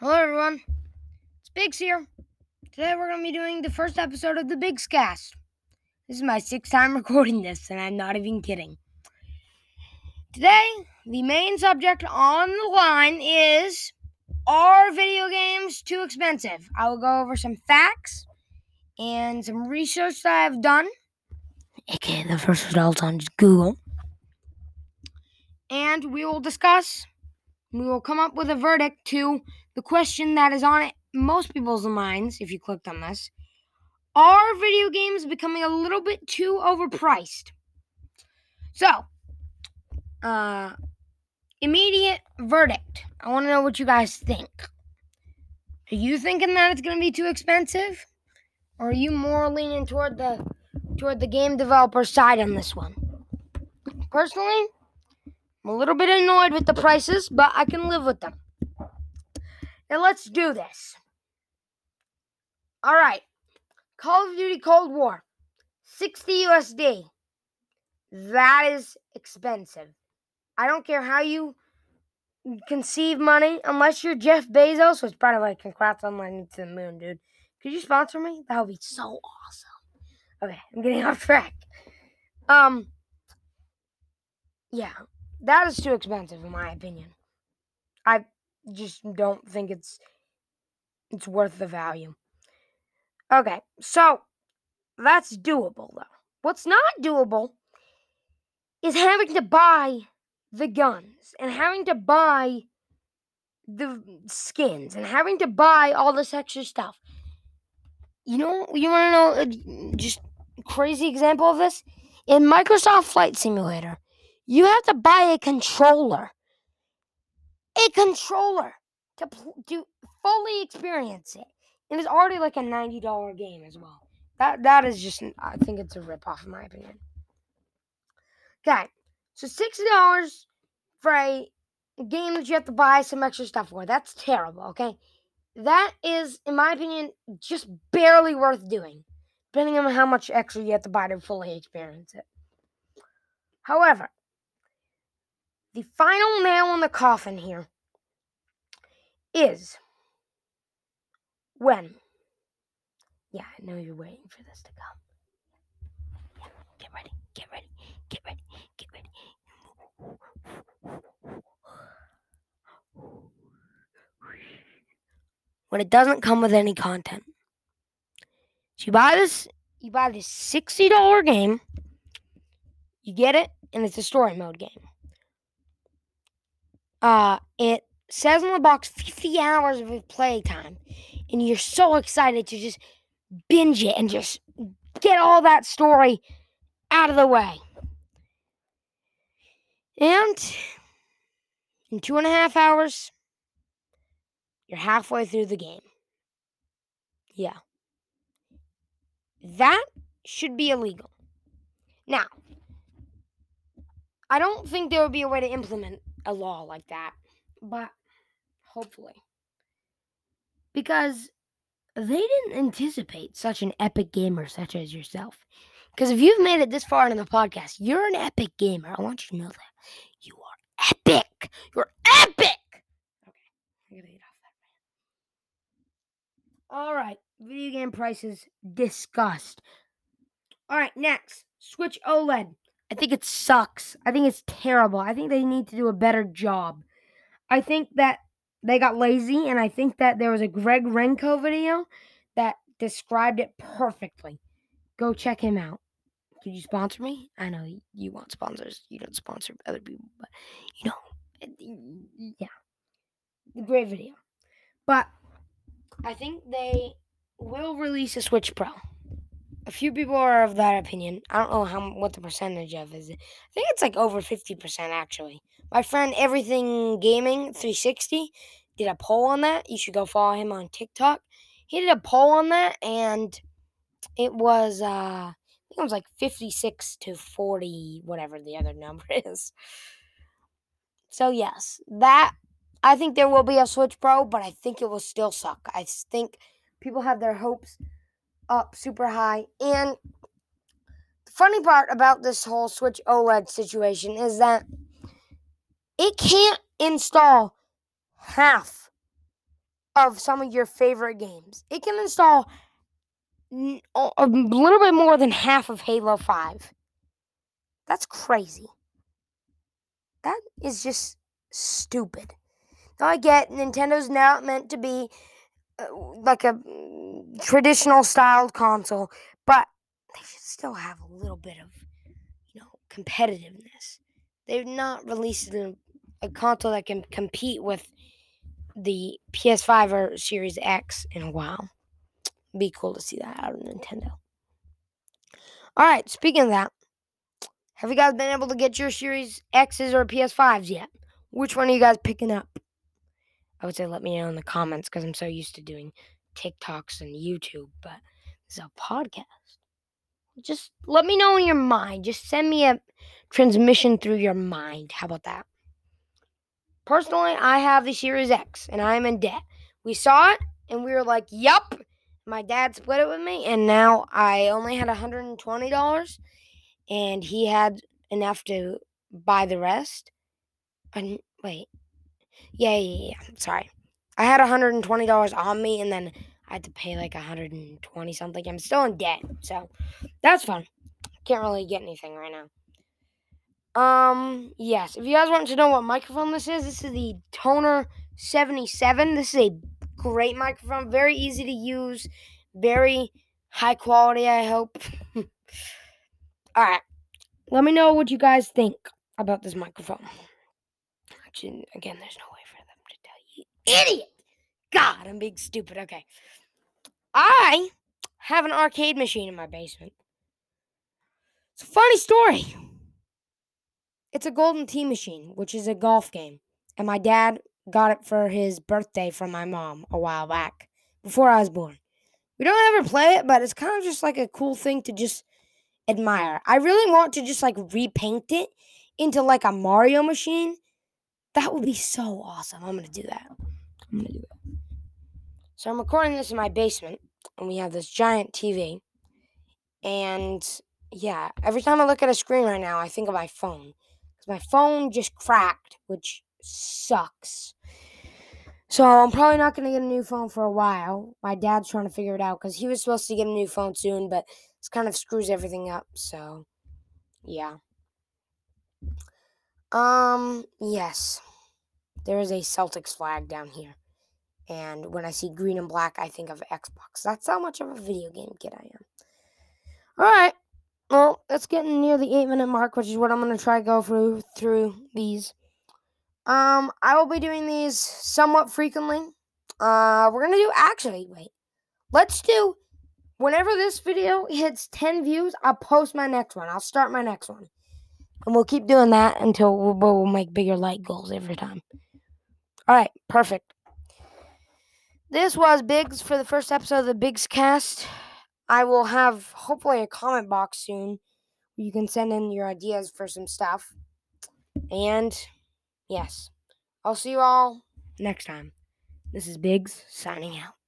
Hello, everyone. It's Biggs here. Today, we're going to be doing the first episode of the Biggs Cast. This is my sixth time recording this, and I'm not even kidding. Today, the main subject on the line is Are video games too expensive? I will go over some facts and some research that I've done, aka the first results on Google. And we will discuss, we will come up with a verdict to the question that is on most people's minds, if you clicked on this, are video games becoming a little bit too overpriced? So, uh, immediate verdict. I want to know what you guys think. Are you thinking that it's going to be too expensive, or are you more leaning toward the toward the game developer side on this one? Personally, I'm a little bit annoyed with the prices, but I can live with them. Now let's do this. All right. Call of Duty Cold War. 60 USD. That is expensive. I don't care how you conceive money, unless you're Jeff Bezos, which by the way, congrats on landing to the moon, dude. Could you sponsor me? That would be so awesome. Okay, I'm getting off track. Um, yeah, that is too expensive in my opinion. I just don't think it's it's worth the value. Okay, so that's doable though. What's not doable is having to buy the guns and having to buy the skins and having to buy all this extra stuff. You know, you want to know a just crazy example of this? In Microsoft Flight Simulator, you have to buy a controller a controller to to fully experience it. And it's already like a ninety dollar game as well. That that is just I think it's a rip off in my opinion. Okay, so sixty dollars for a game that you have to buy some extra stuff for. That's terrible. Okay, that is in my opinion just barely worth doing, depending on how much extra you have to buy to fully experience it. However, the final nail in the coffin here is when. Yeah, I know you're waiting for this to come. Yeah, Get ready, get ready, get ready, get ready. When it doesn't come with any content. So you buy this, you buy this $60 game, you get it, and it's a story mode game. Uh, it says on the box 50 hours of playtime, and you're so excited to just binge it and just get all that story out of the way. And in two and a half hours, you're halfway through the game. Yeah. That should be illegal. Now, I don't think there would be a way to implement a law like that, but hopefully. Because they didn't anticipate such an epic gamer such as yourself. Because if you've made it this far in the podcast, you're an epic gamer. I want you to know that. You are epic. You're epic. Okay, I gotta get off that, man. All right, video game prices discussed. All right, next, Switch OLED. I think it sucks. I think it's terrible. I think they need to do a better job. I think that they got lazy, and I think that there was a Greg Renko video that described it perfectly. Go check him out. Could you sponsor me? I know you want sponsors. You don't sponsor other people, but you know, yeah, great video. But I think they will release a Switch Pro a few people are of that opinion. I don't know how what the percentage of is. I think it's like over fifty percent actually. My friend Everything Gaming 360 did a poll on that. You should go follow him on TikTok. He did a poll on that, and it was uh, I think it was like fifty six to forty, whatever the other number is. So yes, that I think there will be a Switch Pro, but I think it will still suck. I think people have their hopes up super high. And the funny part about this whole Switch OLED situation is that it can't install half of some of your favorite games. It can install a little bit more than half of Halo 5. That's crazy. That is just stupid. Now I get Nintendo's not meant to be like a mm, traditional styled console, but they should still have a little bit of, you know, competitiveness. They've not released a, a console that can compete with the PS5 or Series X in a while. Be cool to see that out of Nintendo. All right, speaking of that, have you guys been able to get your Series X's or PS5s yet? Which one are you guys picking up? I would say let me know in the comments because I'm so used to doing TikToks and YouTube, but this is a podcast. Just let me know in your mind. Just send me a transmission through your mind. How about that? Personally, I have the Series X and I'm in debt. We saw it and we were like, yup. My dad split it with me, and now I only had $120 and he had enough to buy the rest. And wait, yeah, yeah, yeah. Sorry. I had $120 on me and then I had to pay like 120 something. I'm still in debt. So that's fun. Can't really get anything right now. Um, yes. If you guys want to know what microphone this is, this is the Tonor 77. This is a great microphone, very easy to use, very high quality, I hope. All right. Let me know what you guys think about this microphone. Actually, again, there's no way for them to tell you. Idiot! God, I'm being stupid. Okay. I have an arcade machine in my basement. It's a funny story. It's a Golden Tee machine, which is a golf game. And my dad got it for his birthday from my mom a while back, before I was born. We don't ever play it, but it's kind of just like a cool thing to just admire. I really want to just like repaint it into like a Mario machine that would be so awesome. I'm gonna do that. I'm gonna do it. So I'm recording this in my basement, and we have this giant TV. And yeah, every time I look at a screen right now, I think of my phone. Because my phone just cracked, which sucks. So I'm probably not to get a new phone for a while. My dad's trying to figure it out because he was supposed to get a new phone soon, but this kind of screws everything up. So, yeah. Um, yes. There is a Celtics flag down here. And when I see green and black, I think of Xbox. That's how much of a video game kid I am. All right. Well, it's getting near the eight minute mark, which is what I'm going to try go through through these. Um, I will be doing these somewhat frequently. Uh, we're going to do actually, wait. Let's do whenever this video hits 10 views, I'll post my next one. I'll start my next one. And we'll keep doing that until we'll, we'll make bigger light goals every time. All right, perfect. This was Biggs for the first episode of the Biggs cast. I will have hopefully a comment box soon where you can send in your ideas for some stuff. And yes, I'll see you all next time. This is Biggs signing out.